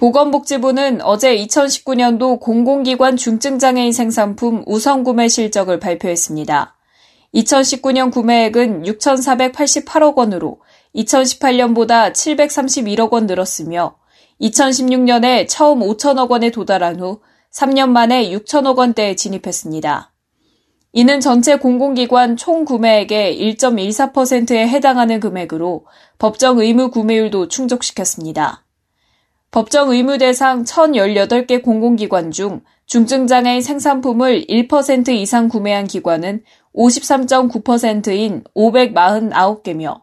보건복지부는 어제 2019년도 공공기관 중증장애인 생산품 우선 구매 실적을 발표했습니다. 2019년 구매액은 6,488억 원으로 2018년보다 731억 원 늘었으며 2016년에 처음 5천억 원에 도달한 후 3년 만에 6천억 원대에 진입했습니다. 이는 전체 공공기관 총 구매액의 1.14%에 해당하는 금액으로 법정 의무 구매율도 충족시켰습니다. 법정 의무 대상 1,018개 공공기관 중 중증장애인 생산품을 1% 이상 구매한 기관은 53.9%인 549개며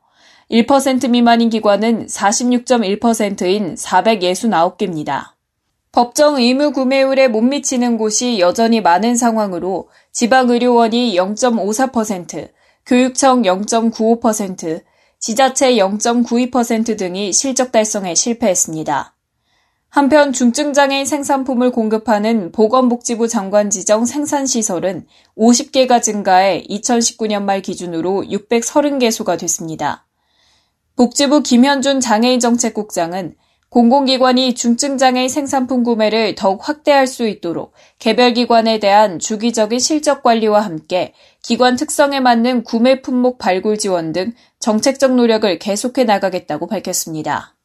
1% 미만인 기관은 46.1%인 469개입니다. 법정 의무 구매율에 못 미치는 곳이 여전히 많은 상황으로 지방의료원이 0.54%, 교육청 0.95%, 지자체 0.92% 등이 실적 달성에 실패했습니다. 한편 중증장애인 생산품을 공급하는 보건복지부 장관 지정 생산시설은 50개가 증가해 2019년 말 기준으로 630개소가 됐습니다. 복지부 김현준 장애인정책국장은 공공기관이 중증장애인 생산품 구매를 더욱 확대할 수 있도록 개별 기관에 대한 주기적인 실적 관리와 함께 기관 특성에 맞는 구매 품목 발굴 지원 등 정책적 노력을 계속해 나가겠다고 밝혔습니다.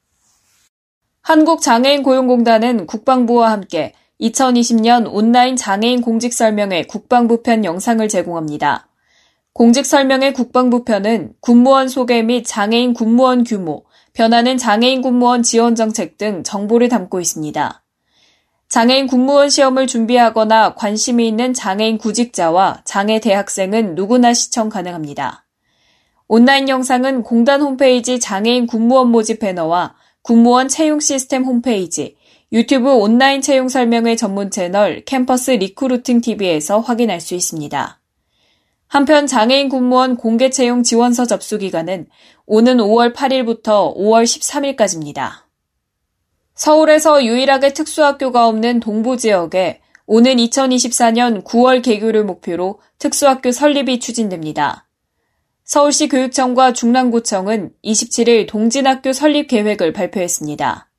한국장애인고용공단은 국방부와 함께 2020년 온라인 장애인 공직설명회 국방부 편 영상을 제공합니다. 공직설명회 국방부 편은 군무원 소개 및 장애인 군무원 규모, 변화는 장애인 군무원 지원 정책 등 정보를 담고 있습니다. 장애인 군무원 시험을 준비하거나 관심이 있는 장애인 구직자와 장애 대학생은 누구나 시청 가능합니다. 온라인 영상은 공단 홈페이지 장애인 군무원 모집 배너와 군무원 채용 시스템 홈페이지, 유튜브 온라인 채용 설명회 전문 채널 Campus Recruiting TV에서 확인할 수 있습니다. 한편 장애인 군무원 공개 채용 지원서 접수 기간은 오는 5월 8일부터 5월 13일까지입니다. 서울에서 유일하게 특수학교가 없는 동부 지역에 오는 2024년 9월 개교를 목표로 특수학교 설립이 추진됩니다. 서울시 교육청과 중랑구청은 27일 동진학교 설립 계획을 발표했습니다.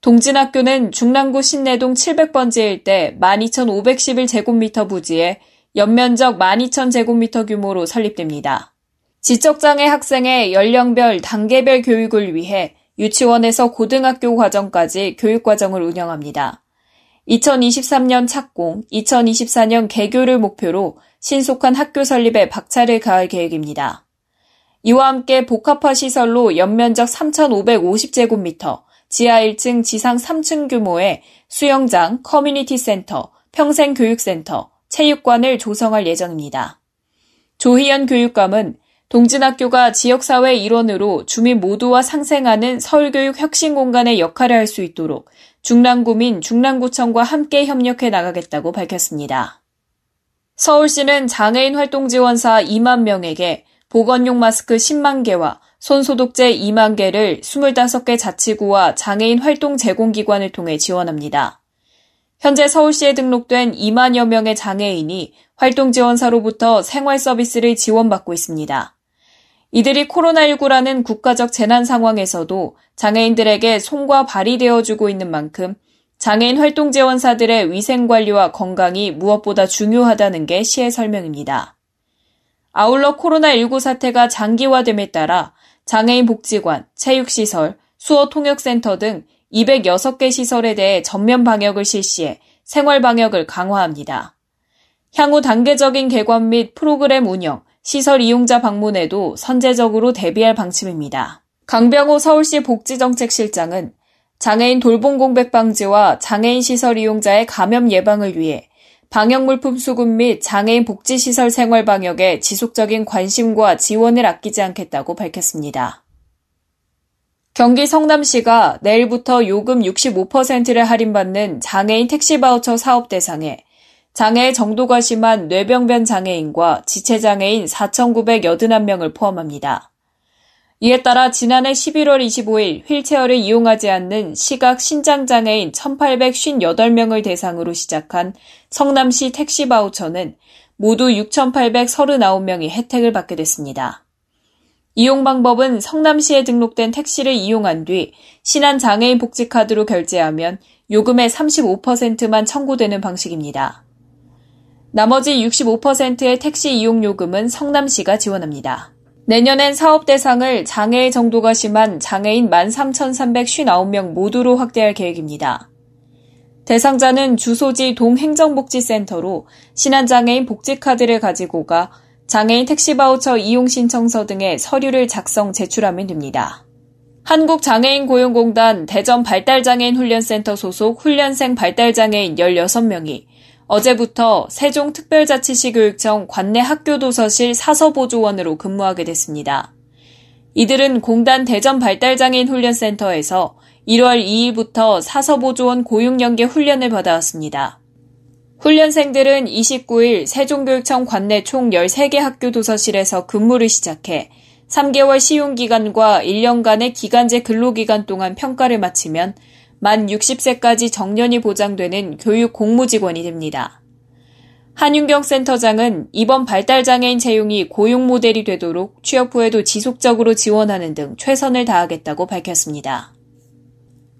동진학교는 중랑구 신내동 700번지 일대 12,511제곱미터 부지에 연면적 12,000제곱미터 규모로 설립됩니다. 지적장애 학생의 연령별 단계별 교육을 위해 유치원에서 고등학교 과정까지 교육과정을 운영합니다. 2023년 착공, 2024년 개교를 목표로 신속한 학교 설립에 박차를 가할 계획입니다. 이와 함께 복합화 시설로 연면적 3,550제곱미터, 지하 1층, 지상 3층 규모의 수영장, 커뮤니티 센터, 평생교육센터, 체육관을 조성할 예정입니다. 조희연 교육감은 동진학교가 지역사회 일원으로 주민 모두와 상생하는 서울교육 혁신 공간의 역할을 할 수 있도록 중랑구민 중랑구청과 함께 협력해 나가겠다고 밝혔습니다. 서울시는 장애인 활동 지원사 2만 명에게 보건용 마스크 10만 개와 손소독제 2만 개를 25개 자치구와 장애인 활동 제공기관을 통해 지원합니다. 현재 서울시에 등록된 2만여 명의 장애인이 활동 지원사로부터 생활 서비스를 지원받고 있습니다. 이들이 코로나19라는 국가적 재난 상황에서도 장애인들에게 손과 발이 되어주고 있는 만큼 장애인 활동 지원사들의 위생 관리와 건강이 무엇보다 중요하다는 게 시의 설명입니다. 아울러 코로나19 사태가 장기화됨에 따라 장애인 복지관, 체육시설, 수어 통역센터 등 206개 시설에 대해 전면 방역을 실시해 생활 방역을 강화합니다. 향후 단계적인 개관 및 프로그램 운영, 시설 이용자 방문에도 선제적으로 대비할 방침입니다. 강병호 서울시 복지정책실장은 장애인 돌봄 공백 방지와 장애인 시설 이용자의 감염 예방을 위해 방역물품 수급 및 장애인 복지시설 생활 방역에 지속적인 관심과 지원을 아끼지 않겠다고 밝혔습니다. 경기 성남시가 내일부터 요금 65%를 할인받는 장애인 택시 바우처 사업 대상에 장애의 정도가 심한 뇌병변 장애인과 지체장애인 4,981명을 포함합니다. 이에 따라 지난해 11월 25일 휠체어를 이용하지 않는 시각 신장장애인 1,858명을 대상으로 시작한 성남시 택시 바우처는 모두 6,839명이 혜택을 받게 됐습니다. 이용 방법은 성남시에 등록된 택시를 이용한 뒤 신한 장애인 복지카드로 결제하면 요금의 35%만 청구되는 방식입니다. 나머지 65%의 택시 이용 요금은 성남시가 지원합니다. 내년엔 사업 대상을 장애의 정도가 심한 장애인 13,359명 모두로 확대할 계획입니다. 대상자는 주소지 동행정복지센터로 신한장애인 복지카드를 가지고 가 장애인 택시바우처 이용 신청서 등의 서류를 작성 제출하면 됩니다. 한국장애인 고용공단 대전 발달장애인 훈련센터 소속 훈련생 발달장애인 16명이 어제부터 세종특별자치시교육청 관내 학교도서실 사서보조원으로 근무하게 됐습니다. 이들은 공단 대전 발달장애인 훈련센터에서 1월 2일부터 사서보조원 고용연계 훈련을 받아왔습니다. 훈련생들은 29일 세종교육청 관내 총 13개 학교 도서실에서 근무를 시작해 3개월 시용기간과 1년간의 기간제 근로기간 동안 평가를 마치면 만 60세까지 정년이 보장되는 교육 공무직원이 됩니다. 한윤경 센터장은 이번 발달장애인 채용이 고용 모델이 되도록 취업 후에도 지속적으로 지원하는 등 최선을 다하겠다고 밝혔습니다.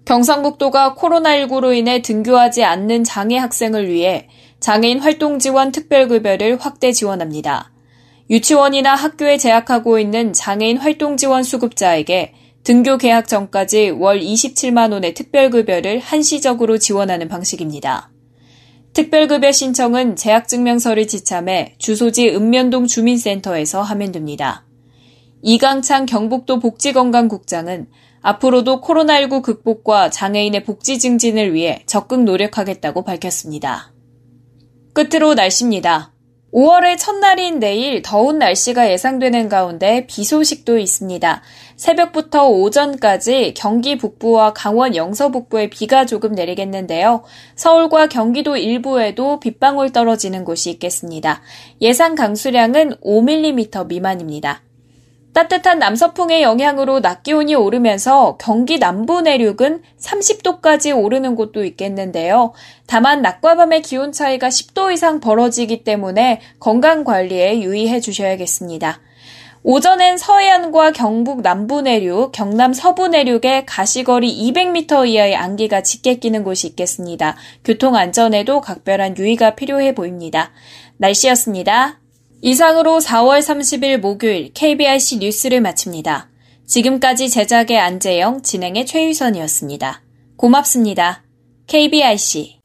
경상북도가 코로나19로 인해 등교하지 않는 장애 학생을 위해 장애인 활동 지원 특별급여를 확대 지원합니다. 유치원이나 학교에 재학하고 있는 장애인 활동 지원 수급자에게 등교 계약 전까지 월 27만 원의 특별급여를 한시적으로 지원하는 방식입니다. 특별급여 신청은 재학증명서를 지참해 주소지 읍면동 주민센터에서 하면 됩니다. 이강창 경북도 복지건강국장은 앞으로도 코로나19 극복과 장애인의 복지 증진을 위해 적극 노력하겠다고 밝혔습니다. 끝으로 날씨입니다. 5월의 첫날인 내일 더운 날씨가 예상되는 가운데 비 소식도 있습니다. 새벽부터 오전까지 경기 북부와 강원 영서 북부에 비가 조금 내리겠는데요. 서울과 경기도 일부에도 빗방울 떨어지는 곳이 있겠습니다. 예상 강수량은 5mm 미만입니다. 따뜻한 남서풍의 영향으로 낮 기온이 오르면서 경기 남부 내륙은 30도까지 오르는 곳도 있겠는데요. 다만 낮과 밤의 기온 차이가 10도 이상 벌어지기 때문에 건강 관리에 유의해 주셔야겠습니다. 오전엔 서해안과 경북 남부 내륙, 경남 서부 내륙에 가시거리 200m 이하의 안개가 짙게 끼는 곳이 있겠습니다. 교통 안전에도 각별한 유의가 필요해 보입니다. 날씨였습니다. 이상으로 4월 30일 목요일 KBRC 뉴스를 마칩니다. 지금까지 제작의 안재영, 진행의 최유선이었습니다. 고맙습니다. KBRC